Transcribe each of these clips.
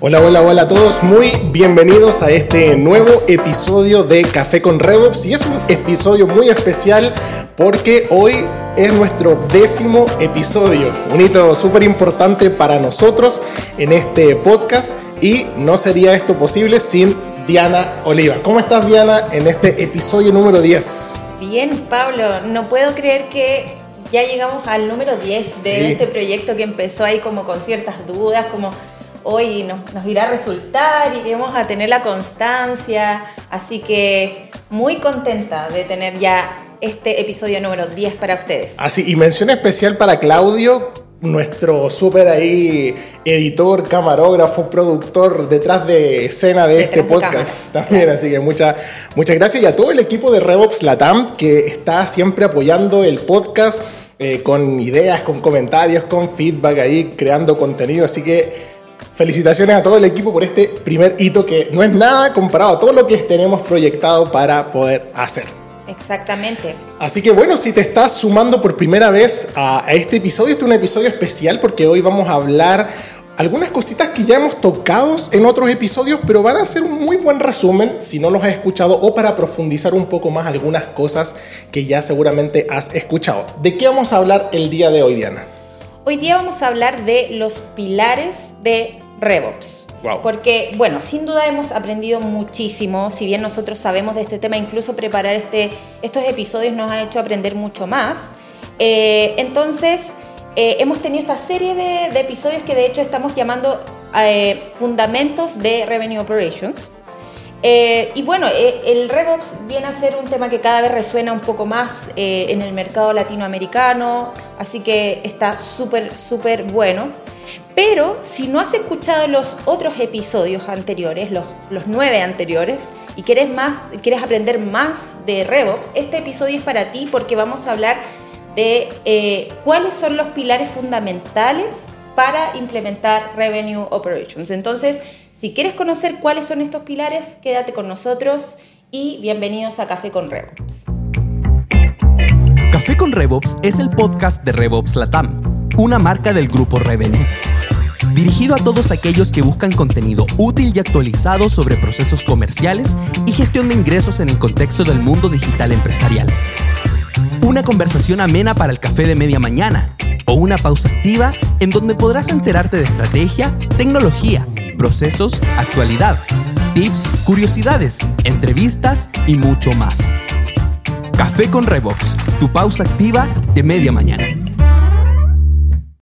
Hola, hola, hola a todos, muy bienvenidos a este nuevo episodio de Café con RevOps y es un episodio muy especial porque hoy es nuestro décimo episodio, un hito súper importante para nosotros en este podcast. Y no sería esto posible sin Diana Oliva. ¿Cómo estás Diana en este episodio número 10? Bien, Pablo, no puedo creer que ya llegamos al número 10 de este proyecto que empezó ahí como con ciertas dudas, como hoy nos, irá a resultar y vamos a tener la constancia. Así que muy contenta de tener ya este episodio número 10 para ustedes. Así, y mención especial para Claudio, nuestro súper ahí editor, camarógrafo, productor detrás de escena de este podcast también. Así que muchas muchas gracias y a todo el equipo de RevOps Latam que está siempre apoyando el podcast eh, con ideas, con comentarios, con feedback ahí, creando contenido. Así que Felicitaciones a todo el equipo por este primer hito que no es nada comparado a todo lo que tenemos proyectado para poder hacer. Exactamente. Así que bueno, si te estás sumando por primera vez a, este episodio, este es un episodio especial porque hoy vamos a hablar algunas cositas que ya hemos tocado en otros episodios, pero van a ser un muy buen resumen si no los has escuchado o para profundizar un poco más algunas cosas que ya seguramente has escuchado. ¿De qué vamos a hablar el día de hoy, Diana? Hoy día vamos a hablar de los pilares de RevOps. Porque, bueno, sin duda hemos aprendido muchísimo, si bien nosotros sabemos de este tema, incluso preparar este, estos episodios nos ha hecho aprender mucho más. Eh, entonces, eh, hemos tenido esta serie de, episodios que de hecho estamos llamando eh, Fundamentos de Revenue Operations. y bueno, el RevOps viene a ser un tema que cada vez resuena un poco más en el mercado latinoamericano, así que está súper, súper bueno. Pero si no has escuchado los otros episodios anteriores, los, nueve anteriores, y quieres, más, quieres aprender más de RevOps, este episodio es para ti porque vamos a hablar de eh, cuáles son los pilares fundamentales para implementar Revenue Operations. Entonces, si quieres conocer cuáles son estos pilares, quédate con nosotros y bienvenidos a Café con RevOps. Café con RevOps es el podcast de RevOps Latam, una marca del grupo Revenue dirigido a todos aquellos que buscan contenido útil y actualizado sobre procesos comerciales y gestión de ingresos en el contexto del mundo digital empresarial. Una conversación amena para el café de media mañana o una pausa activa en donde podrás enterarte de estrategia, tecnología, procesos, actualidad, tips, curiosidades, entrevistas y mucho más. Café con Revox, tu pausa activa de media mañana.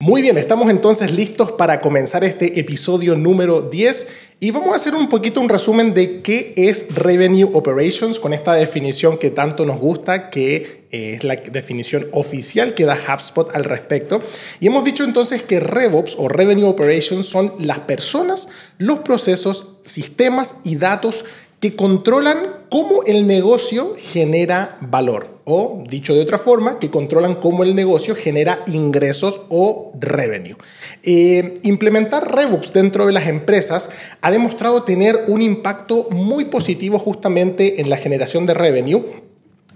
Muy bien, estamos entonces listos para comenzar este episodio número 10 y vamos a hacer un poquito un resumen de qué es Revenue Operations con esta definición que tanto nos gusta, que es la definición oficial que da HubSpot al respecto. Y hemos dicho entonces que RevOps o Revenue Operations son las personas, los procesos, sistemas y datos que controlan cómo el negocio genera valor o, dicho de otra forma, que controlan cómo el negocio genera ingresos o revenue. Eh, implementar RevOps dentro de las empresas ha demostrado tener un impacto muy positivo justamente en la generación de revenue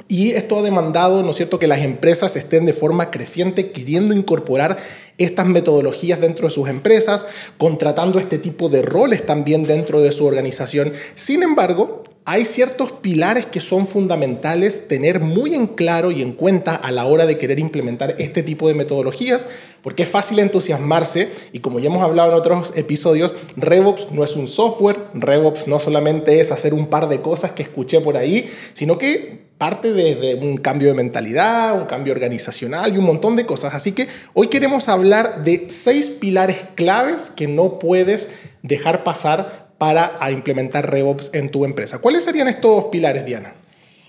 y esto ha demandado, ¿no es cierto?, que las empresas estén de forma creciente queriendo incorporar estas metodologías dentro de sus empresas, contratando este tipo de roles también dentro de su organización. Sin embargo, hay ciertos pilares que son fundamentales tener muy en claro y en cuenta a la hora de querer implementar este tipo de metodologías, porque es fácil entusiasmarse y como ya hemos hablado en otros episodios, RevOps no es un software, RevOps no solamente es hacer un par de cosas que escuché por ahí, sino que parte de, un cambio de mentalidad, un cambio organizacional y un montón de cosas. Así que hoy queremos hablar de seis pilares claves que no puedes dejar pasar para implementar RevOps en tu empresa. ¿Cuáles serían estos pilares, Diana?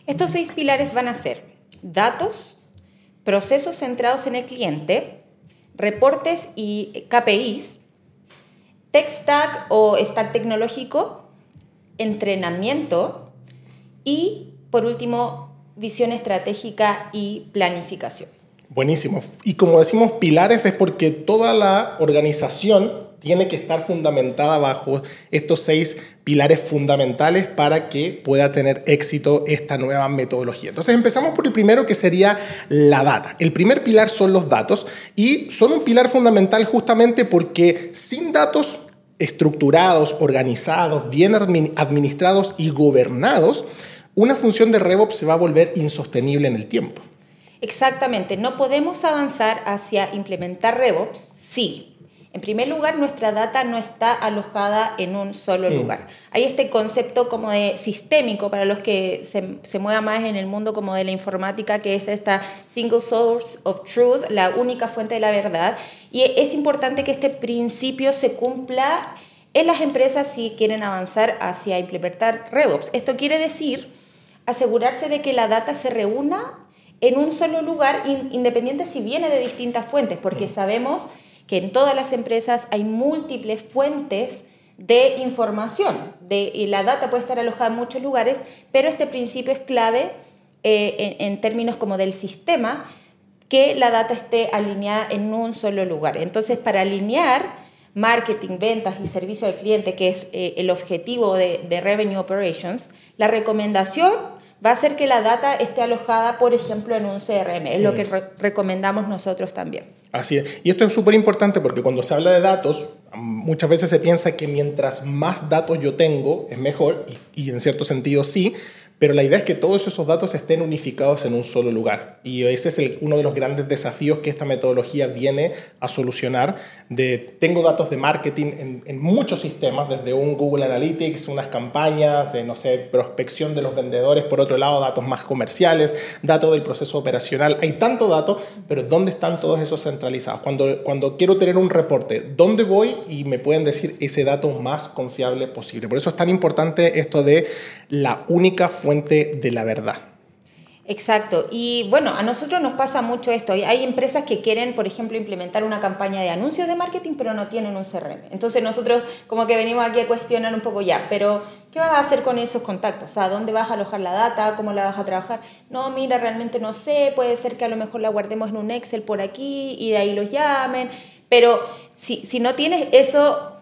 Estos seis pilares van a ser datos, procesos centrados en el cliente, reportes y KPIs, tech stack o stack tecnológico, entrenamiento y, por último, visión estratégica y planificación. Buenísimo. Y como decimos pilares es porque toda la organización tiene que estar fundamentada bajo estos seis pilares fundamentales para que pueda tener éxito esta nueva metodología. Entonces empezamos por el primero que sería la data. El primer pilar son los datos y son un pilar fundamental justamente porque sin datos estructurados, organizados, bien administrados y gobernados, una función de RevOps se va a volver insostenible en el tiempo. Exactamente, no podemos avanzar hacia implementar RevOps si en primer lugar, nuestra data no está alojada en un solo mm. lugar. Hay este concepto como de sistémico para los que se, se muevan más en el mundo como de la informática, que es esta single source of truth, la única fuente de la verdad. Y es importante que este principio se cumpla en las empresas si quieren avanzar hacia implementar RevOps. Esto quiere decir asegurarse de que la data se reúna en un solo lugar, independiente si viene de distintas fuentes, porque sabemos que en todas las empresas hay múltiples fuentes de información. De, y la data puede estar alojada en muchos lugares, pero este principio es clave eh, en, términos como del sistema, que la data esté alineada en un solo lugar. Entonces, para alinear marketing, ventas y servicio al cliente, que es eh, el objetivo de, de Revenue Operations, la recomendación va a ser que la data esté alojada, por ejemplo, en un CRM. Es lo que recomendamos nosotros también. Así es. Y esto es súper importante porque cuando se habla de datos, muchas veces se piensa que mientras más datos yo tengo, es mejor, y, y en cierto sentido sí, pero la idea es que todos esos datos estén unificados en un solo lugar. Y ese es uno de los grandes desafíos que esta metodología viene a solucionar. De, tengo datos de marketing en, muchos sistemas, desde un Google Analytics, unas campañas de, no sé, prospección de los vendedores, por otro lado, datos más comerciales, datos del proceso operacional. Hay tanto dato, pero ¿dónde están todos esos centralizados? Cuando, cuando quiero tener un reporte, ¿dónde voy? Y me pueden decir ese dato más confiable posible. Por eso es tan importante esto de la única fuente de la verdad. Exacto. Y bueno, a nosotros nos pasa mucho esto. Hay empresas que quieren, por ejemplo, implementar una campaña de anuncios de marketing, pero no tienen un CRM. Entonces nosotros como que venimos aquí a cuestionar un poco ya, pero ¿qué vas a hacer con esos contactos? ¿A dónde vas a alojar la data? ¿Cómo la vas a trabajar? No, mira, realmente no sé. Puede ser que a lo mejor la guardemos en un Excel por aquí y de ahí los llamen. Pero si, si no tienes eso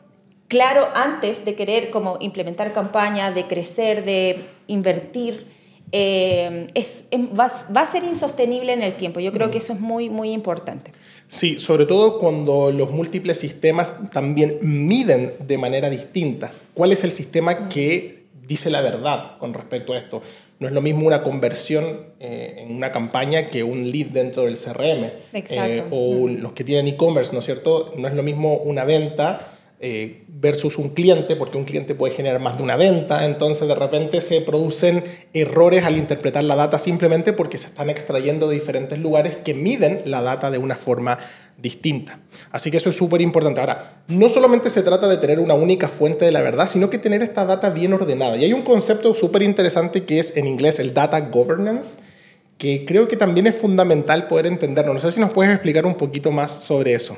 claro antes de querer como implementar campañas, de crecer, de invertir, eh, es, em, va, a ser insostenible en el tiempo. Yo creo que eso es muy, muy importante. Sí, sobre todo cuando los múltiples sistemas también miden de manera distinta. ¿Cuál es el sistema que dice la verdad con respecto a esto? No es lo mismo una conversión eh, en una campaña que un lead dentro del CRM. Exacto. Eh, o los que tienen e-commerce, ¿no es cierto? No es lo mismo una venta eh, versus un cliente, porque un cliente puede generar más de una venta, entonces de repente se producen errores al interpretar la data simplemente porque se están extrayendo de diferentes lugares que miden la data de una forma distinta. Así que eso es súper importante. Ahora, no solamente se trata de tener una única fuente de la verdad, sino que tener esta data bien ordenada. Y hay un concepto súper interesante que es en inglés el data governance, que creo que también es fundamental poder entenderlo. No sé si nos puedes explicar un poquito más sobre eso.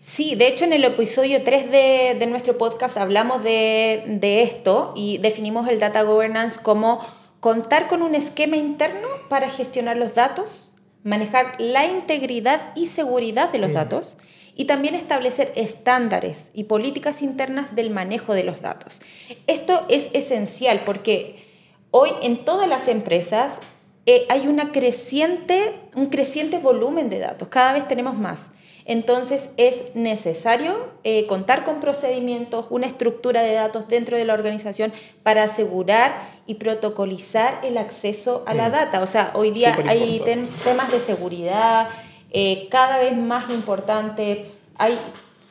Sí, de hecho en el episodio 3 de, nuestro podcast hablamos de, esto y definimos el data governance como contar con un esquema interno para gestionar los datos, manejar la integridad y seguridad de los datos y también establecer estándares y políticas internas del manejo de los datos. Esto es esencial porque hoy en todas las empresas eh, hay una creciente, un creciente volumen de datos, cada vez tenemos más. Entonces es necesario eh, contar con procedimientos, una estructura de datos dentro de la organización para asegurar y protocolizar el acceso a la mm. data. O sea, hoy día hay temas de seguridad eh, cada vez más importantes. Hay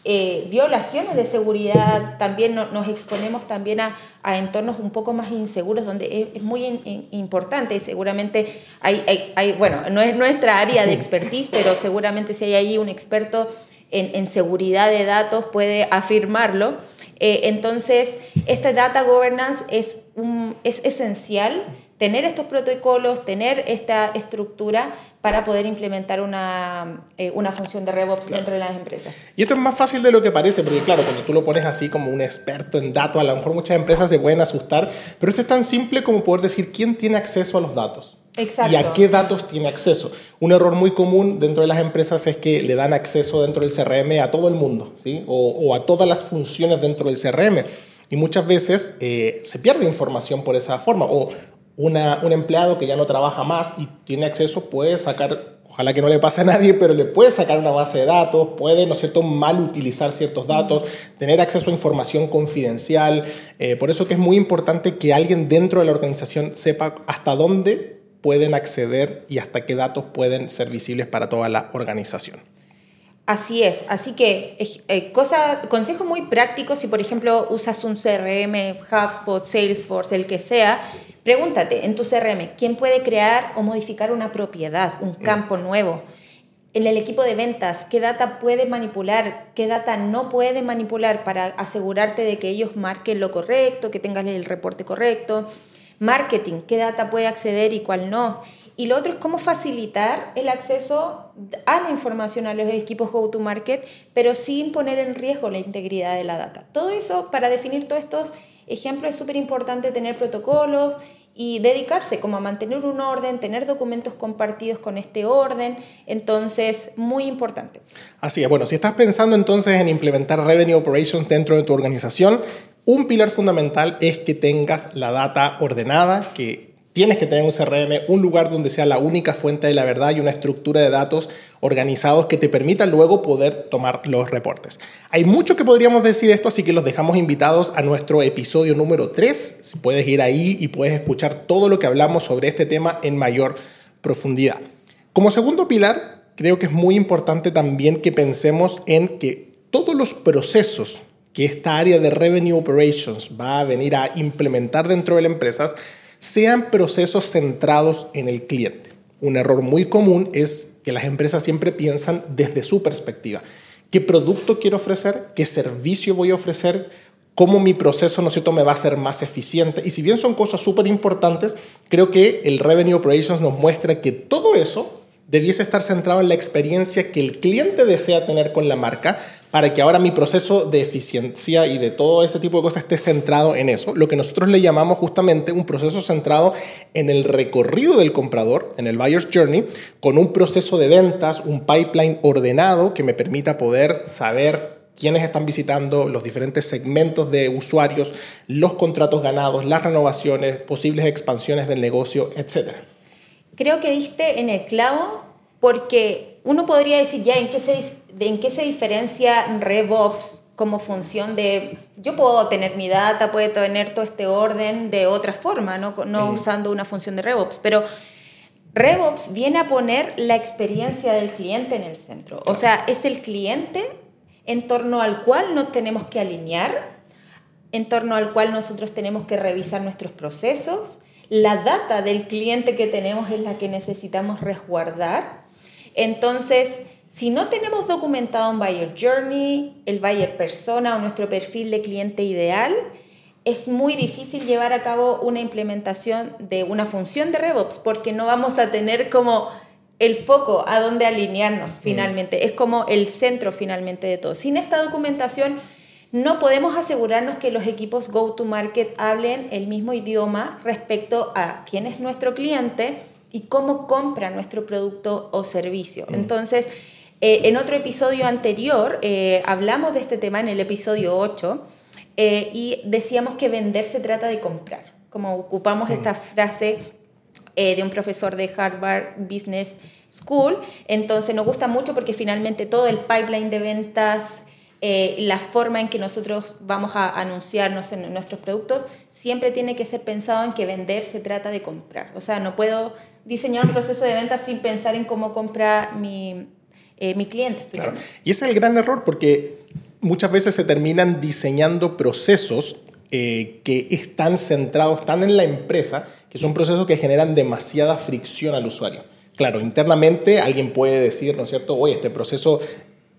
eh, violaciones de seguridad, también nos exponemos también a, entornos un poco más inseguros, donde es, muy importante y seguramente hay, hay, bueno, no es nuestra área de expertise, pero seguramente si hay ahí un experto en, seguridad de datos puede afirmarlo. Eh, entonces, esta data governance es, un, es esencial tener estos protocolos, tener esta estructura para poder implementar una, eh, una función de RevOps dentro de las empresas. Y esto es más fácil de lo que parece, porque claro, cuando tú lo pones así como un experto en datos, a lo mejor muchas empresas se pueden asustar, pero esto es tan simple como poder decir quién tiene acceso a los datos. y a qué datos tiene acceso. Un error muy común dentro de las empresas es que le dan acceso dentro del CRM a todo el mundo, ¿sí? o, a todas las funciones dentro del CRM. Y muchas veces eh, se pierde información por esa forma. O una, un empleado que ya no trabaja más y tiene acceso puede sacar, ojalá que no le pase a nadie, pero le puede sacar una base de datos, puede, ¿no es cierto?, mal utilizar ciertos datos, tener acceso a información confidencial. Eh, por eso que es muy importante que alguien dentro de la organización sepa hasta dónde pueden acceder y hasta qué datos pueden ser visibles para toda la organización. Así es, así que eh, cosa, consejo muy práctico, si por ejemplo usas un CRM, HubSpot, Salesforce, el que sea, pregúntate en tu CRM, ¿quién puede crear o modificar una propiedad, un mm. campo nuevo? En el equipo de ventas, ¿qué data puede manipular? ¿Qué data no puede manipular para asegurarte de que ellos marquen lo correcto, que tengas el reporte correcto? Marketing, qué data puede acceder y cuál no. Y lo otro es cómo facilitar el acceso a la información a los equipos go-to-market, pero sin poner en riesgo la integridad de la data. Todo eso, para definir todos estos ejemplos, es súper importante tener protocolos y dedicarse como a mantener un orden, tener documentos compartidos con este orden, entonces muy importante. Así es, bueno, si estás pensando entonces en implementar Revenue Operations dentro de tu organización, un pilar fundamental es que tengas la data ordenada, que tienes que tener un CRM, un lugar donde sea la única fuente de la verdad y una estructura de datos organizados que te permitan luego poder tomar los reportes. Hay mucho que podríamos decir esto, así que los dejamos invitados a nuestro episodio número 3. Puedes ir ahí y puedes escuchar todo lo que hablamos sobre este tema en mayor profundidad. Como segundo pilar, creo que es muy importante también que pensemos en que todos los procesos que esta área de Revenue Operations va a venir a implementar dentro de las empresas sean procesos centrados en el cliente. Un error muy común es que las empresas siempre piensan desde su perspectiva. ¿Qué producto quiero ofrecer? ¿Qué servicio voy a ofrecer? ¿Cómo mi proceso, no cierto, me va a ser más eficiente? Y si bien son cosas súper importantes, creo que el Revenue Operations nos muestra que todo eso debiese estar centrado en la experiencia que el cliente desea tener con la marca para que ahora mi proceso de eficiencia y de todo ese tipo de cosas esté centrado en eso, lo que nosotros le llamamos justamente un proceso centrado en el recorrido del comprador, en el buyer's journey, con un proceso de ventas, un pipeline ordenado que me permita poder saber quiénes están visitando, los diferentes segmentos de usuarios, los contratos ganados, las renovaciones, posibles expansiones del negocio, etcétera creo que diste en el clavo porque uno podría decir ya en qué se, en qué se diferencia RevOps como función de, yo puedo tener mi data, puedo tener todo este orden de otra forma, no, no usando una función de RevOps, pero RevOps viene a poner la experiencia del cliente en el centro. O sea, es el cliente en torno al cual nos tenemos que alinear, en torno al cual nosotros tenemos que revisar nuestros procesos, la data del cliente que tenemos es la que necesitamos resguardar. Entonces, si no tenemos documentado un buyer journey, el buyer persona o nuestro perfil de cliente ideal, es muy difícil llevar a cabo una implementación de una función de RevOps porque no vamos a tener como el foco a donde alinearnos mm. finalmente. Es como el centro finalmente de todo. Sin esta documentación no podemos asegurarnos que los equipos go-to-market hablen el mismo idioma respecto a quién es nuestro cliente y cómo compra nuestro producto o servicio. Mm. Entonces, eh, en otro episodio anterior eh, hablamos de este tema en el episodio 8 eh, y decíamos que vender se trata de comprar, como ocupamos esta mm. frase de un profesor de Harvard Business School. Entonces nos gusta mucho porque finalmente todo el pipeline de ventas eh, la forma en que nosotros vamos a anunciarnos en nuestros productos siempre tiene que ser pensado en que vender se trata de comprar. O sea, no puedo diseñar un proceso de venta sin pensar en cómo compra mi, eh, mi cliente. Y ese es el gran error porque muchas veces se terminan diseñando procesos eh, que están centrados tan en la empresa que son procesos que generan demasiada fricción al usuario. Claro, internamente alguien puede decir, ¿no es cierto? Oye, este proceso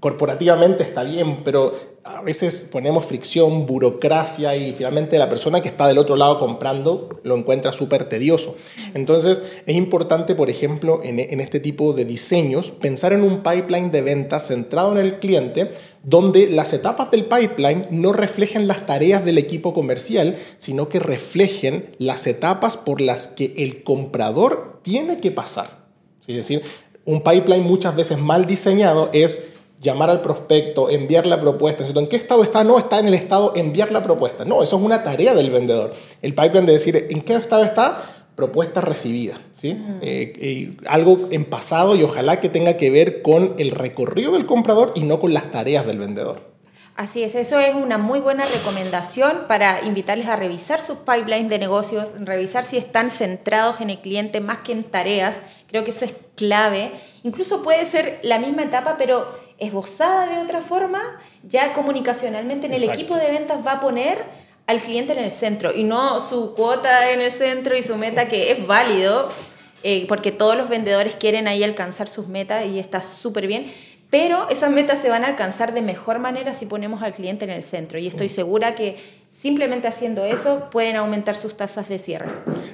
corporativamente está bien, pero a veces ponemos fricción, burocracia y finalmente la persona que está del otro lado comprando lo encuentra súper tedioso. Entonces es importante, por ejemplo, en, este tipo de diseños, pensar en un pipeline de ventas centrado en el cliente, donde las etapas del pipeline no reflejen las tareas del equipo comercial, sino que reflejen las etapas por las que el comprador tiene que pasar. Es decir, un pipeline muchas veces mal diseñado es llamar al prospecto, enviar la propuesta. ¿En qué estado está? No, está en el estado enviar la propuesta. No, eso es una tarea del vendedor. El pipeline de decir en qué estado está, propuesta recibida. ¿sí? Eh, eh, algo en pasado y ojalá que tenga que ver con el recorrido del comprador y no con las tareas del vendedor. Así es, eso es una muy buena recomendación para invitarles a revisar sus pipelines de negocios, revisar si están centrados en el cliente más que en tareas. Creo que eso es clave. Incluso puede ser la misma etapa, pero esbozada de otra forma, ya comunicacionalmente en el equipo de ventas va a poner al cliente en el centro y no su cuota en el centro y su meta que es válido, eh, porque todos los vendedores quieren ahí alcanzar sus metas y está súper bien, pero esas metas se van a alcanzar de mejor manera si ponemos al cliente en el centro. Y estoy segura que simplemente haciendo eso pueden aumentar sus tasas de cierre.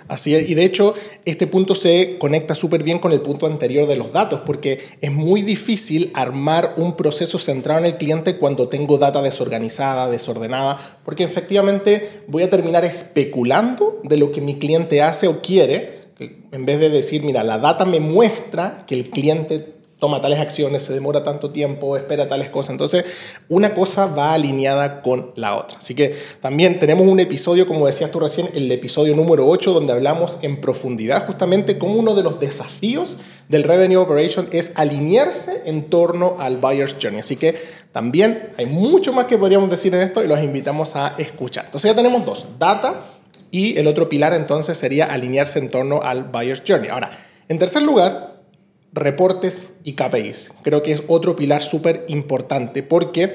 Así es, y de hecho este punto se conecta súper bien con el punto anterior de los datos, porque es muy difícil armar un proceso centrado en el cliente cuando tengo data desorganizada, desordenada, porque efectivamente voy a terminar especulando de lo que mi cliente hace o quiere, en vez de decir, mira, la data me muestra que el cliente toma tales acciones, se demora tanto tiempo, espera tales cosas. Entonces, una cosa va alineada con la otra. Así que también tenemos un episodio, como decías tú recién, el episodio número 8, donde hablamos en profundidad justamente cómo uno de los desafíos del Revenue Operation es alinearse en torno al Buyer's Journey. Así que también hay mucho más que podríamos decir en esto y los invitamos a escuchar. Entonces ya tenemos dos, data y el otro pilar entonces sería alinearse en torno al Buyer's Journey. Ahora, en tercer lugar, reportes y KPIs. Creo que es otro pilar súper importante porque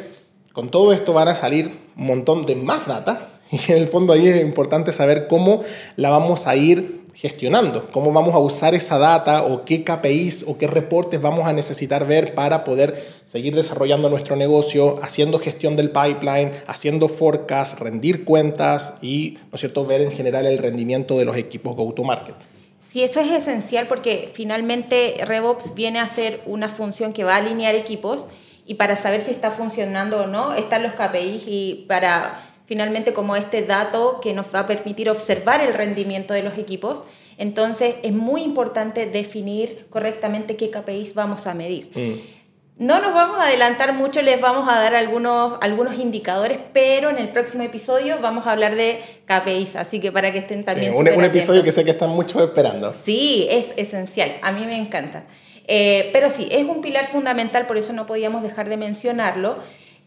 con todo esto van a salir un montón de más data y en el fondo ahí es importante saber cómo la vamos a ir gestionando, cómo vamos a usar esa data o qué KPIs o qué reportes vamos a necesitar ver para poder seguir desarrollando nuestro negocio, haciendo gestión del pipeline, haciendo forecast, rendir cuentas y, ¿no es cierto?, ver en general el rendimiento de los equipos go-to-market. Sí, eso es esencial porque finalmente RevOps viene a ser una función que va a alinear equipos y para saber si está funcionando o no están los KPIs y para finalmente como este dato que nos va a permitir observar el rendimiento de los equipos. Entonces es muy importante definir correctamente qué KPIs vamos a medir. Mm. No nos vamos a adelantar mucho, les vamos a dar algunos, algunos indicadores, pero en el próximo episodio vamos a hablar de KPIs, así que para que estén también... Sí, un, un episodio que sé que están muchos esperando. Sí, es esencial, a mí me encanta. Eh, pero sí, es un pilar fundamental, por eso no podíamos dejar de mencionarlo,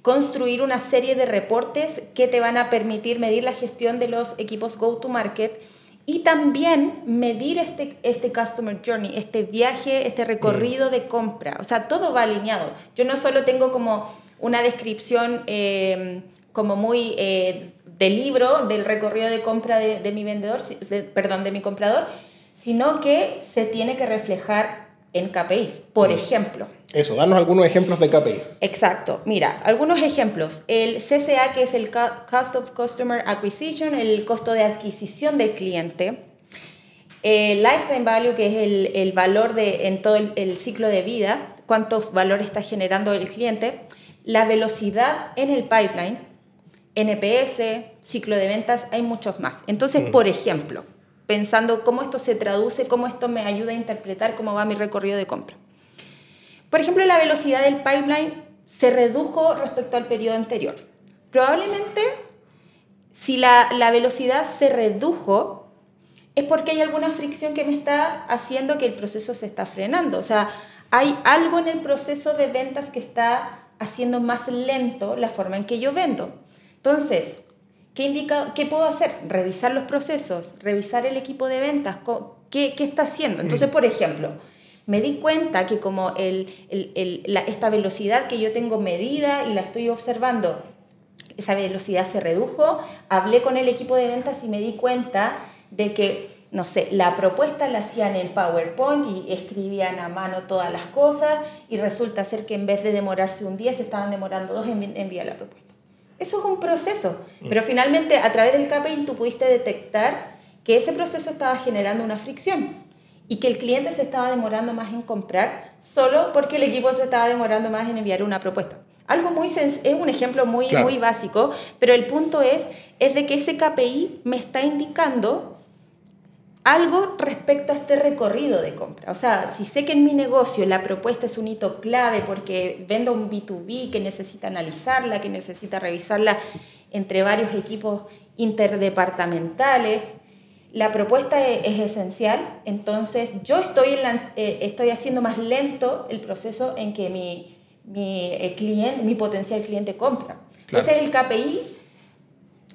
construir una serie de reportes que te van a permitir medir la gestión de los equipos go-to-market y también medir este, este customer journey, este viaje, este recorrido de compra. O sea, todo va alineado. Yo no solo tengo como una descripción eh, como muy eh, de libro del recorrido de compra de, mi vendedor, perdón, de mi comprador, sino que se tiene que reflejar en KPIs. Por mm. ejemplo. Eso, danos algunos ejemplos de KPIs. Exacto. Mira, algunos ejemplos. El CCA, que es el Cost of Customer Acquisition, el costo de adquisición del cliente. El Lifetime Value, que es el, el valor de, en todo el, el, ciclo de vida, cuántos valores está generando el cliente. La velocidad en el pipeline. NPS, ciclo de ventas, hay muchos más. Entonces, mm. por ejemplo, pensando cómo esto se traduce, cómo esto me ayuda a interpretar cómo va mi recorrido de compra. Por ejemplo, la velocidad del pipeline se redujo respecto al periodo anterior. Probablemente, si la, la velocidad se redujo, es porque hay alguna fricción que me está haciendo que el proceso se está frenando. O sea, hay algo en el proceso de ventas que está haciendo más lento la forma en que yo vendo. Entonces, ¿Qué, indica, ¿Qué puedo hacer? Revisar los procesos, revisar el equipo de ventas, qué, qué está haciendo. Entonces, mm. por ejemplo, me di cuenta que como el, el, la, esta velocidad que yo tengo medida y la estoy observando, esa velocidad se redujo, hablé con el equipo de ventas y me di cuenta de que no sé, la propuesta la hacían en PowerPoint y escribían a mano todas las cosas y resulta ser que en vez de demorarse un día se estaban demorando dos en enviar la propuesta. Eso es un proceso, mm. pero finalmente a través del KPI tú pudiste detectar que ese proceso estaba generando una fricción y que el cliente se estaba demorando más en comprar solo porque el equipo se estaba demorando más en enviar una propuesta. Algo muy es un ejemplo muy, muy básico, pero el punto es, es de que ese KPI me está indicando algo respecto a este recorrido de compra. O sea, si sé que en mi negocio la propuesta es un hito clave porque vendo un B2B que necesita analizarla, que necesita revisarla entre varios equipos interdepartamentales, la propuesta e-, es, esencial, entonces yo estoy, eh, estoy haciendo más lento el proceso en que mi, mi, eh, cliente, mi potencial cliente compra. Ese es el KPI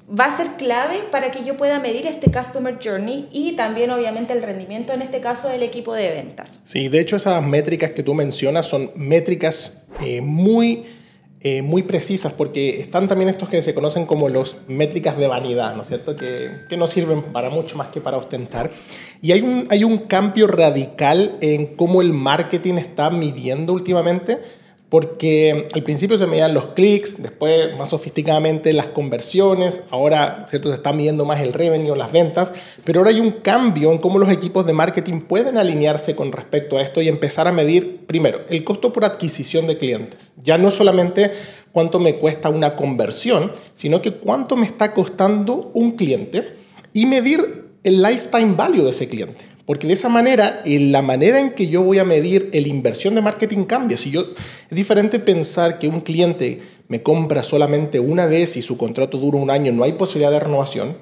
va a ser clave para que yo pueda medir este Customer Journey y también obviamente el rendimiento, en este caso del equipo de ventas. Sí, de hecho esas métricas que tú mencionas son métricas eh, muy, eh, muy precisas porque están también estos que se conocen como los métricas de vanidad, ¿no es cierto? Que, que no sirven para mucho más que para ostentar. Y hay un, hay un cambio radical en cómo el marketing está midiendo últimamente porque al principio se medían los clics, después más sofisticadamente las conversiones, ahora ¿cierto? se está midiendo más el revenue, las ventas, pero ahora hay un cambio en cómo los equipos de marketing pueden alinearse con respecto a esto y empezar a medir, primero, el costo por adquisición de clientes. Ya no solamente cuánto me cuesta una conversión, sino que cuánto me está costando un cliente y medir el lifetime value de ese cliente. Porque de esa manera, la manera en que yo voy a medir la inversión de marketing cambia. Si yo, es diferente pensar que un cliente me compra solamente una vez y su contrato dura un año, no hay posibilidad de renovación,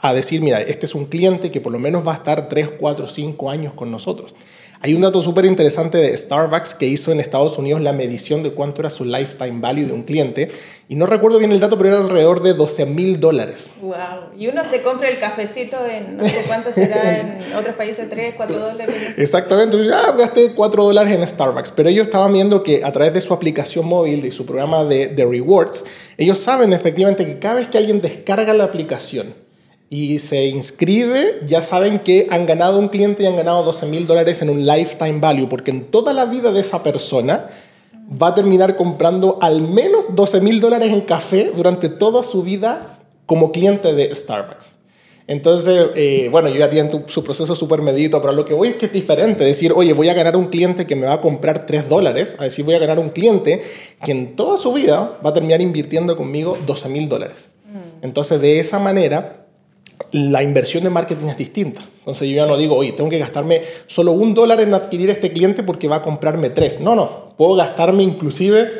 a decir, mira, este es un cliente que por lo menos va a estar 3, 4, 5 años con nosotros. Hay un dato súper interesante de Starbucks que hizo en Estados Unidos la medición de cuánto era su lifetime value de un cliente. Y no recuerdo bien el dato, pero era alrededor de 12 mil dólares. ¡Wow! Y uno se compra el cafecito en, no sé cuánto será en otros países, 3, 4 dólares. Exactamente. Ya gasté 4 dólares en Starbucks. Pero ellos estaban viendo que a través de su aplicación móvil, de su programa de, de rewards, ellos saben efectivamente que cada vez que alguien descarga la aplicación, y se inscribe, ya saben que han ganado un cliente y han ganado 12 mil dólares en un lifetime value, porque en toda la vida de esa persona va a terminar comprando al menos 12 mil dólares en café durante toda su vida como cliente de Starbucks. Entonces, eh, bueno, yo ya tienen su proceso súper medido, pero lo que voy es que es diferente. Decir, oye, voy a ganar un cliente que me va a comprar 3 dólares, a decir, voy a ganar un cliente que en toda su vida va a terminar invirtiendo conmigo 12 mil dólares. Mm. Entonces, de esa manera, la inversión de marketing es distinta. Entonces yo ya no digo, oye, tengo que gastarme solo un dólar en adquirir este cliente porque va a comprarme tres. No, no, puedo gastarme inclusive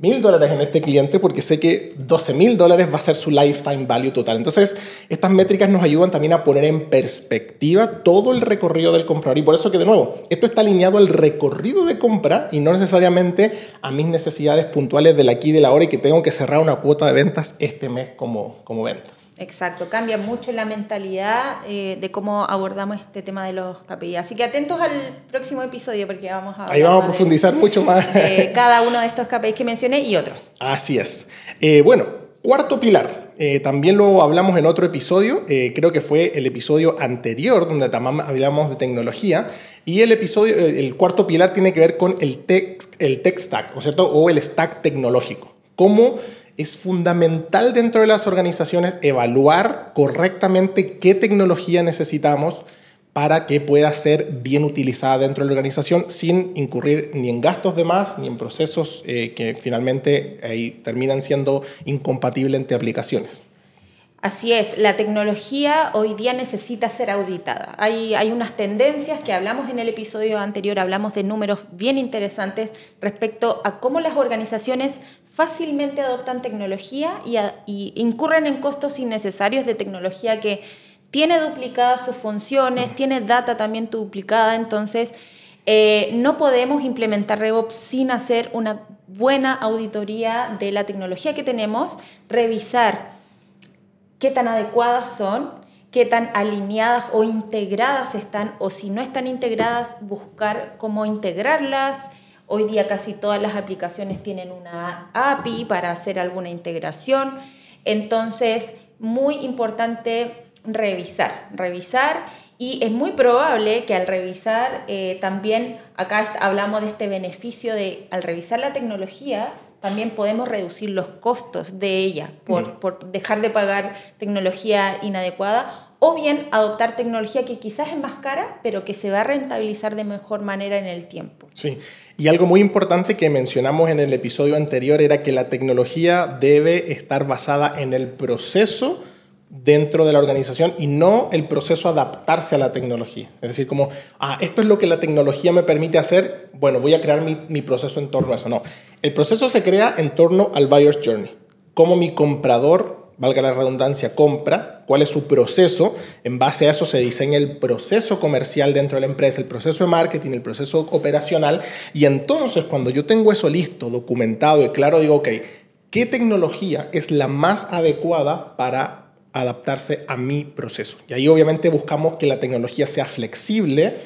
mil dólares en este cliente porque sé que 12 mil dólares va a ser su lifetime value total. Entonces, estas métricas nos ayudan también a poner en perspectiva todo el recorrido del comprador. Y por eso que, de nuevo, esto está alineado al recorrido de compra y no necesariamente a mis necesidades puntuales del aquí y de la hora y que tengo que cerrar una cuota de ventas este mes como, como ventas. Exacto, cambia mucho la mentalidad eh, de cómo abordamos este tema de los KPI. Así que atentos al próximo episodio porque vamos a... Ahí vamos a profundizar mucho más. cada uno de estos KPIs que mencioné y otros. Así es. Eh, bueno, cuarto pilar. Eh, también lo hablamos en otro episodio, creo que fue el episodio anterior donde también hablamos de tecnología. Y el episodio, el cuarto pilar tiene que ver con el tech, el tech stack, ¿o cierto? O el stack tecnológico. Cómo es fundamental dentro de las organizaciones evaluar correctamente qué tecnología necesitamos para que pueda ser bien utilizada dentro de la organización sin incurrir ni en gastos de más ni en procesos eh, que finalmente terminan siendo incompatibles entre aplicaciones. Así es, la tecnología hoy día necesita ser auditada. Hay, hay, unas tendencias que hablamos en el episodio anterior, hablamos de números bien interesantes respecto a cómo las organizaciones fácilmente adoptan tecnología y, incurren en costos innecesarios de tecnología que tiene duplicadas sus funciones, tiene data también duplicada, entonces eh, no podemos implementar RevOps sin hacer una buena auditoría de la tecnología que tenemos, revisar qué tan adecuadas son, qué tan alineadas o integradas están, o si no están integradas, buscar cómo integrarlas. Hoy día casi todas las aplicaciones tienen una API para hacer alguna integración. Entonces, muy importante revisar, revisar Y es muy probable que al revisar, eh, también acá hablamos de este beneficio de al revisar la tecnología, también podemos reducir los costos de ella por, por dejar de pagar tecnología inadecuada o bien adoptar tecnología que quizás es más cara, pero que se va a rentabilizar de mejor manera en el tiempo. Sí, y algo muy importante que mencionamos en el episodio anterior era que la tecnología debe estar basada en el proceso dentro de la organización y no el proceso adaptarse a la tecnología. Es decir, como, ah, esto es lo que la tecnología me permite hacer, bueno, voy a crear mi, mi proceso en torno a eso. No, el proceso se crea en torno al buyer's journey. Cómo mi comprador, valga la redundancia, compra, cuál es su proceso. En base a eso se diseña el proceso comercial dentro de la empresa, el proceso de marketing, el proceso operacional. Y entonces, cuando yo tengo eso listo, documentado y claro, digo, ok, ¿qué tecnología es la más adecuada para adaptarse a mi proceso. Y ahí obviamente buscamos que la tecnología sea flexible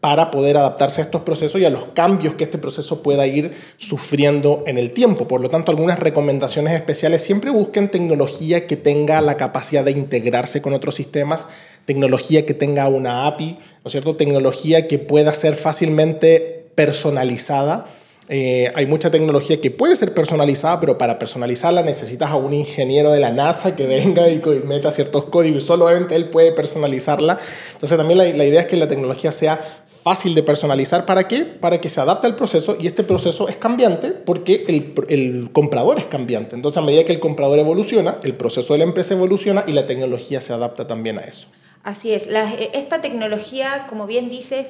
para poder adaptarse a estos procesos y a los cambios que este proceso pueda ir sufriendo en el tiempo. Por lo tanto, algunas recomendaciones especiales siempre busquen tecnología que tenga la capacidad de integrarse con otros sistemas, tecnología que tenga una API, ¿no es cierto? Tecnología que pueda ser fácilmente personalizada eh, hay mucha tecnología que puede ser personalizada, pero para personalizarla necesitas a un ingeniero de la NASA que venga y meta ciertos códigos y solamente él puede personalizarla. Entonces también la, idea es que la tecnología sea fácil de personalizar. ¿Para qué? Para que se adapte al proceso y este proceso es cambiante porque el, el, comprador es cambiante. Entonces a medida que el comprador evoluciona, el proceso de la empresa evoluciona y la tecnología se adapta también a eso. Así es. esta tecnología, como bien dices,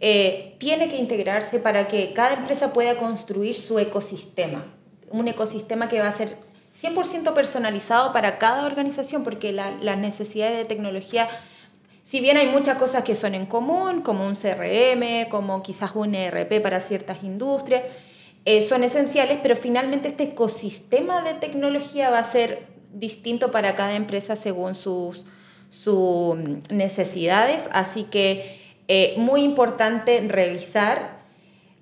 eh, tiene que integrarse para que cada empresa pueda construir su ecosistema, un ecosistema que va a ser 100% personalizado para cada organización, porque las necesidades de tecnología, si bien hay muchas cosas que son en común, como un CRM, como quizás un ERP para ciertas industrias, eh, son esenciales, pero finalmente este ecosistema de tecnología va a ser distinto para cada empresa según sus, sus necesidades, así que eh, muy importante revisar,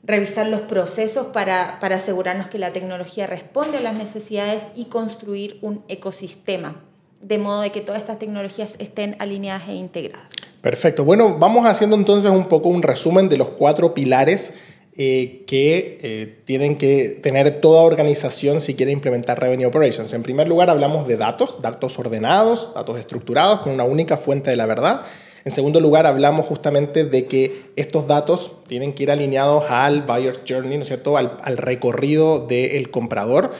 revisar los procesos para, para asegurarnos que la tecnología responde a las necesidades y construir un ecosistema, de modo de que todas estas tecnologías estén alineadas e integradas. Perfecto. Bueno, vamos haciendo entonces un poco un resumen de los cuatro pilares eh, que eh, tienen que tener toda organización si quiere implementar Revenue Operations. En primer lugar, hablamos de datos, datos ordenados, datos estructurados con una única fuente de la verdad. En segundo lugar, hablamos justamente de que estos datos tienen que ir alineados al buyer journey, ¿no es cierto?, al, recorrido del comprador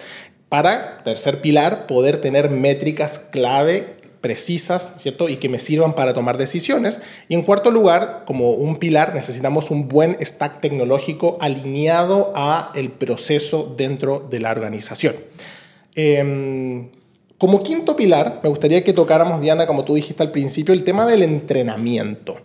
para, tercer pilar, poder tener métricas clave precisas, ¿cierto? Y que me sirvan para tomar decisiones. Y en cuarto lugar, como un pilar, necesitamos un buen stack tecnológico alineado a el proceso dentro de la organización. Eh, como quinto pilar, me gustaría que tocáramos, Diana, como tú dijiste al principio, el tema del entrenamiento.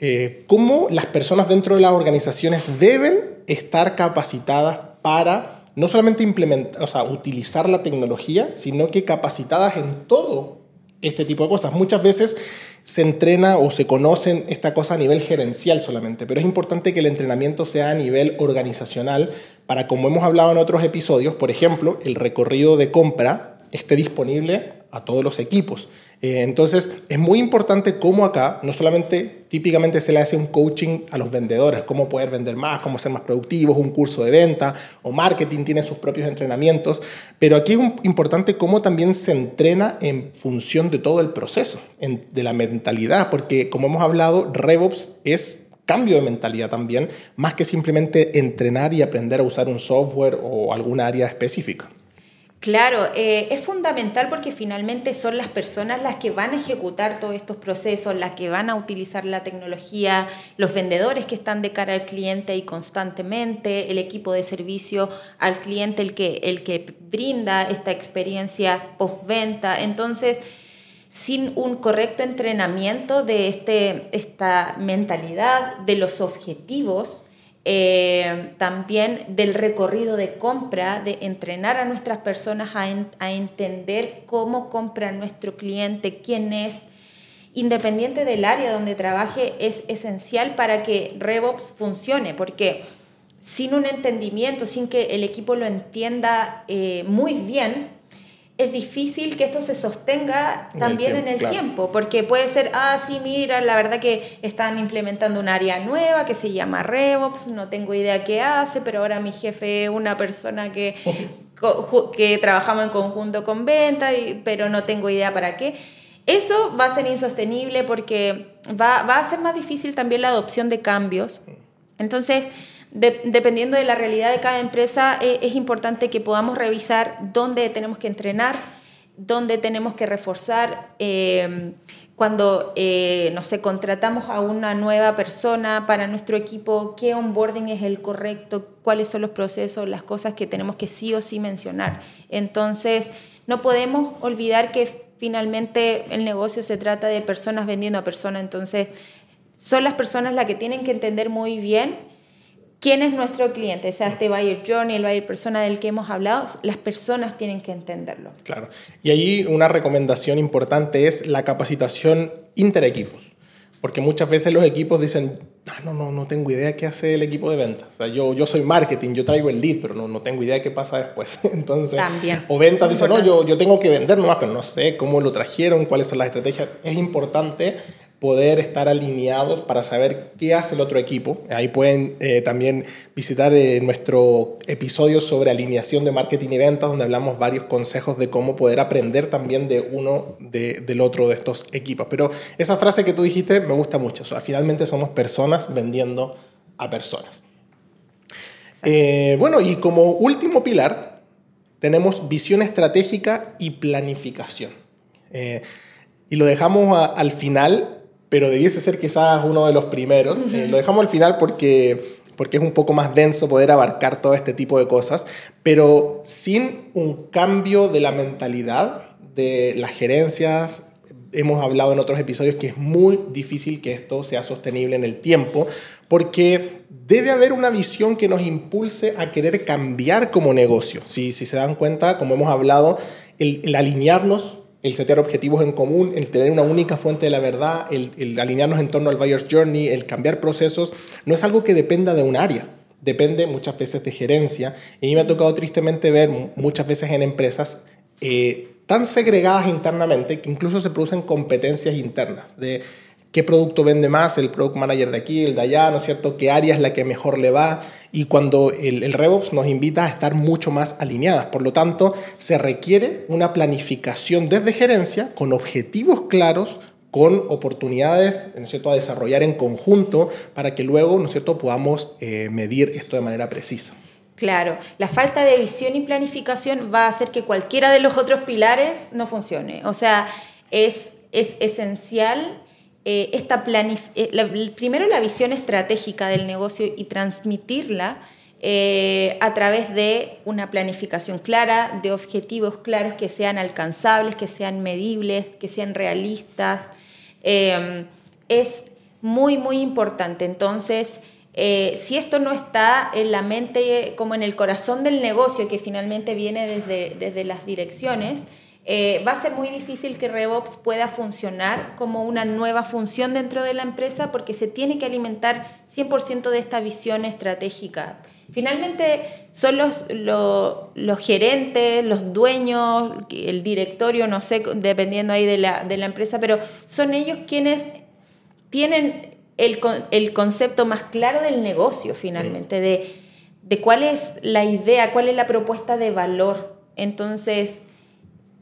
Eh, cómo las personas dentro de las organizaciones deben estar capacitadas para no solamente implementar, o sea, utilizar la tecnología, sino que capacitadas en todo este tipo de cosas. Muchas veces se entrena o se conocen esta cosa a nivel gerencial solamente, pero es importante que el entrenamiento sea a nivel organizacional para, como hemos hablado en otros episodios, por ejemplo, el recorrido de compra esté disponible a todos los equipos. Eh, entonces, es muy importante cómo acá, no solamente típicamente se le hace un coaching a los vendedores, cómo poder vender más, cómo ser más productivos, un curso de venta o marketing tiene sus propios entrenamientos, pero aquí es importante cómo también se entrena en función de todo el proceso, de la mentalidad, porque como hemos hablado, RevOps es cambio de mentalidad también, más que simplemente entrenar y aprender a usar un software o alguna área específica. Claro, eh, es fundamental porque finalmente son las personas las que van a ejecutar todos estos procesos, las que van a utilizar la tecnología, los vendedores que están de cara al cliente y constantemente, el equipo de servicio al cliente, el que, el que brinda esta experiencia postventa. Entonces, sin un correcto entrenamiento de este, esta mentalidad, de los objetivos, eh, también del recorrido de compra, de entrenar a nuestras personas a, entender cómo compra nuestro cliente, quién es, independiente del área donde trabaje, es esencial para que RevOps funcione, porque sin un entendimiento, sin que el equipo lo entienda eh, muy bien, es difícil que esto se sostenga también en el, tiempo, porque puede ser, ah, sí, mira, la verdad que están implementando un área nueva que se llama RevOps, no tengo idea qué hace, pero ahora mi jefe es una persona que, que trabajamos en conjunto con venta, pero no tengo idea para qué. Eso va a ser insostenible porque va, va a ser más difícil también la adopción de cambios. Entonces, dependiendo de la realidad de cada empresa, eh, es importante que podamos revisar dónde tenemos que entrenar, dónde tenemos que reforzar. Eh, cuando, eh, no sé, contratamos a una nueva persona para nuestro equipo, qué onboarding es el correcto, cuáles son los procesos, las cosas que tenemos que sí o sí mencionar. Entonces, no podemos olvidar que finalmente el negocio se trata de personas vendiendo a personas, entonces son las personas las que tienen que entender muy bien quién es nuestro cliente, sea este buyer journey, el buyer persona del que hemos hablado, las personas tienen que entenderlo. Claro. Y ahí una recomendación importante es la capacitación interequipos. Porque muchas veces los equipos dicen, ah, no, no, no tengo idea qué hace el equipo de ventas. O sea, yo, yo soy marketing, yo traigo el lead, pero no, no tengo idea qué pasa después. Entonces, También. o ventas dice, no, yo, yo tengo que vender nomás, pero no sé cómo lo trajeron, cuáles son las estrategias. Es importante poder estar alineados para saber qué hace el otro equipo. Ahí pueden eh, también visitar eh, nuestro episodio sobre alineación de marketing y ventas, donde hablamos varios consejos de cómo poder aprender también de uno del otro de estos equipos. Pero esa frase que tú dijiste me gusta mucho. O sea, finalmente somos personas vendiendo a personas. Eh, bueno, y como último pilar, tenemos visión estratégica y planificación. y lo dejamos al final pero debiese ser quizás uno de los primeros. Eh, lo dejamos al final porque, porque es un poco más denso poder abarcar todo este tipo de cosas, pero sin un cambio de la mentalidad de las gerencias, hemos hablado en otros episodios que es muy difícil que esto sea sostenible en el tiempo, porque debe haber una visión que nos impulse a querer cambiar como negocio. Si, si se dan cuenta, como hemos hablado, el, el alinearnos el setear objetivos en común, el tener una única fuente de la verdad, el, alinearnos en torno al buyer's journey, el cambiar procesos, no es algo que dependa de un área, depende muchas veces de gerencia. Y a mí me ha tocado tristemente ver muchas veces en empresas eh, tan segregadas internamente que incluso se producen competencias internas de qué producto vende más el product manager de aquí, el de allá, ¿no es cierto? ¿Qué área es la que mejor le va? Y cuando el, el RevOps nos invita a estar mucho más alineadas. Por lo tanto, se requiere una planificación desde gerencia con objetivos claros, con oportunidades ¿no cierto? a desarrollar en conjunto para que luego ¿no cierto? podamos eh, medir esto de manera precisa. Claro, la falta de visión y planificación va a hacer que cualquiera de los otros pilares no funcione. O sea, es, es esencial eh, esta eh, primero la visión estratégica del negocio y transmitirla eh, a través de una planificación clara, de objetivos claros que sean alcanzables, que sean medibles, que sean realistas. es muy, muy importante. Entonces, si esto no está en la mente, como en el corazón del negocio, que finalmente viene desde, desde las direcciones, eh, va a ser muy difícil que RevOps pueda funcionar como una nueva función dentro de la empresa porque se tiene que alimentar 100% de esta visión estratégica. Finalmente son los, los, gerentes, los dueños, el directorio, no sé, dependiendo ahí de la, de la empresa, pero son ellos quienes tienen el, el, concepto más claro del negocio finalmente, de, de cuál es la idea, cuál es la propuesta de valor. Entonces,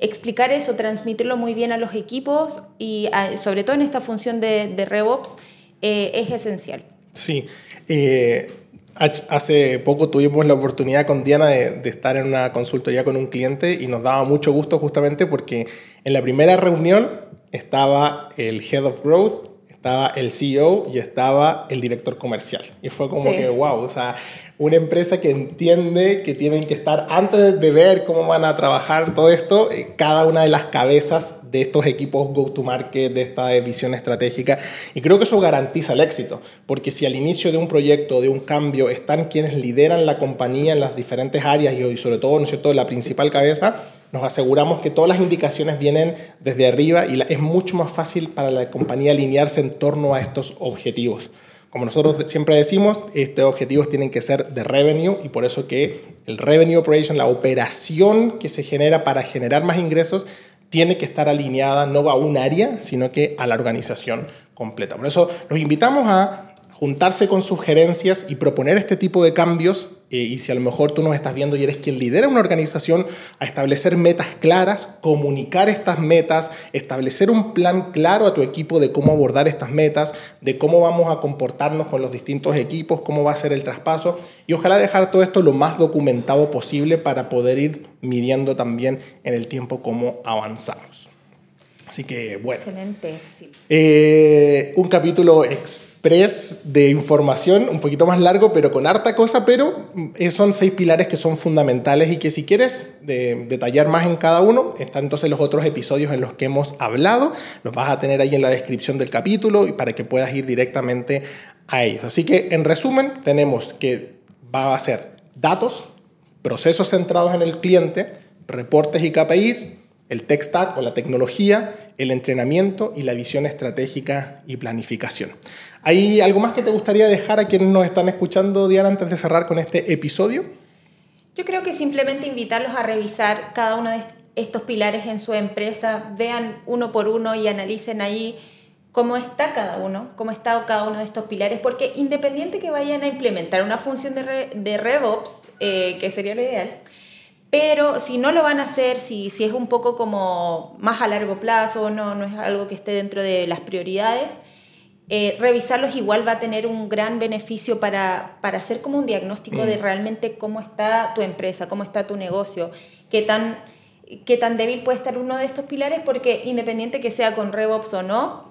explicar eso, transmitirlo muy bien a los equipos y sobre todo en esta función de, de RevOps eh, es esencial. Sí. Eh, hace poco tuvimos la oportunidad con Diana de, de, estar en una consultoría con un cliente y nos daba mucho gusto justamente porque en la primera reunión estaba el Head of Growth, estaba el CEO y estaba el director comercial. Y fue como que, wow, o sea, una empresa que entiende que tienen que estar, antes de ver cómo van a trabajar todo esto, eh, cada una de las cabezas de estos equipos go-to-market, de esta visión estratégica. Y creo que eso garantiza el éxito, porque si al inicio de un proyecto, de un cambio, están quienes lideran la compañía en las diferentes áreas y sobre todo, ¿no es cierto?, la principal cabeza, nos aseguramos que todas las indicaciones vienen desde arriba y es mucho más fácil para la compañía alinearse en torno a estos objetivos. Como nosotros siempre decimos, estos objetivos tienen que ser de revenue y por eso que el revenue operation, la operación que se genera para generar más ingresos, tiene que estar alineada no a un área, sino que a la organización completa. Por eso los invitamos a juntarse con sugerencias y proponer este tipo de cambios. Eh, y si a lo mejor tú nos estás viendo y eres quien lidera una organización, a establecer metas claras, comunicar estas metas, establecer un plan claro a tu equipo de cómo abordar estas metas, de cómo vamos a comportarnos con los distintos equipos, cómo va a ser el traspaso y ojalá dejar todo esto lo más documentado posible para poder ir midiendo también en el tiempo cómo avanzamos. Así que bueno. Excelente, eh, un capítulo express de información, un poquito más largo, pero con harta cosa, pero eh, son seis pilares que son fundamentales y que si quieres detallar más en cada uno, están entonces los otros episodios en los que hemos hablado, los vas a tener ahí en la descripción del capítulo y para que puedas ir directamente a ellos. Así que en resumen, tenemos que va a ser datos, procesos centrados en el cliente, reportes y KPIs, el tech stack o la tecnología, el entrenamiento y la visión estratégica y planificación. ¿Hay algo más que te gustaría dejar a quienes nos están escuchando, Diana, antes de cerrar con este episodio? Yo creo que simplemente invitarlos a revisar cada uno de estos pilares en su empresa, vean uno por uno y analicen ahí cómo está cada uno, cómo está cada uno de estos pilares, porque independiente que vayan a implementar una función de, de RevOps, eh, que sería lo ideal, pero si no lo van a hacer, si, si es un poco como más a largo plazo, no, no es algo que esté dentro de las prioridades, eh, revisarlos igual va a tener un gran beneficio para, para hacer como un diagnóstico de mm. realmente cómo está tu empresa, cómo está tu negocio, qué tan, qué tan débil puede estar uno de estos pilares, porque independiente que sea con RevOps o no,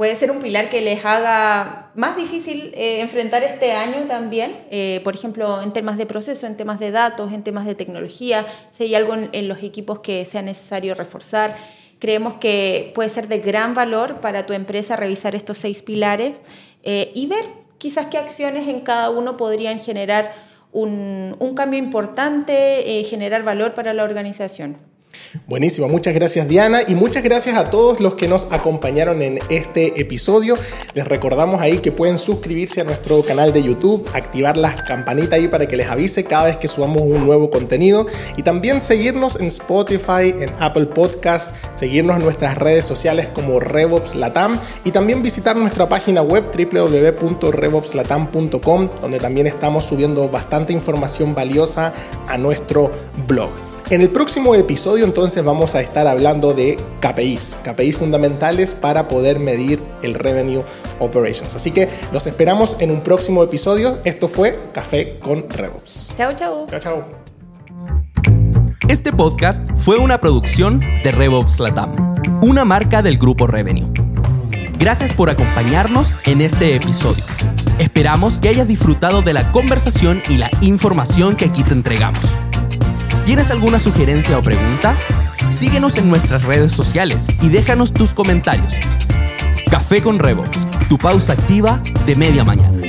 puede ser un pilar que les haga más difícil eh, enfrentar este año también, eh, por ejemplo, en temas de proceso, en temas de datos, en temas de tecnología, si hay algo en los equipos que sea necesario reforzar. Creemos que puede ser de gran valor para tu empresa revisar estos seis pilares eh, y ver quizás qué acciones en cada uno podrían generar un, cambio importante, generar valor para la organización. Buenísimo, muchas gracias Diana y muchas gracias a todos los que nos acompañaron en este episodio. Les recordamos ahí que pueden suscribirse a nuestro canal de YouTube, activar las campanitas ahí para que les avise cada vez que subamos un nuevo contenido y también seguirnos en Spotify, en Apple Podcast, seguirnos en nuestras redes sociales como Revops Latam y también visitar nuestra página web www.revopslatam.com donde también estamos subiendo bastante información valiosa a nuestro blog. En el próximo episodio entonces vamos a estar hablando de KPIs, KPIs fundamentales para poder medir el Revenue Operations. Así que los esperamos en un próximo episodio. Esto fue Café con RevOps. Chao, chao. Chao, chao. Este podcast fue una producción de RevOps Latam, una marca del grupo Revenue. Gracias por acompañarnos en este episodio. Esperamos que hayas disfrutado de la conversación y la información que aquí te entregamos. ¿Tienes alguna sugerencia o pregunta? Síguenos en nuestras redes sociales y déjanos tus comentarios. Café con Revox, tu pausa activa de media mañana.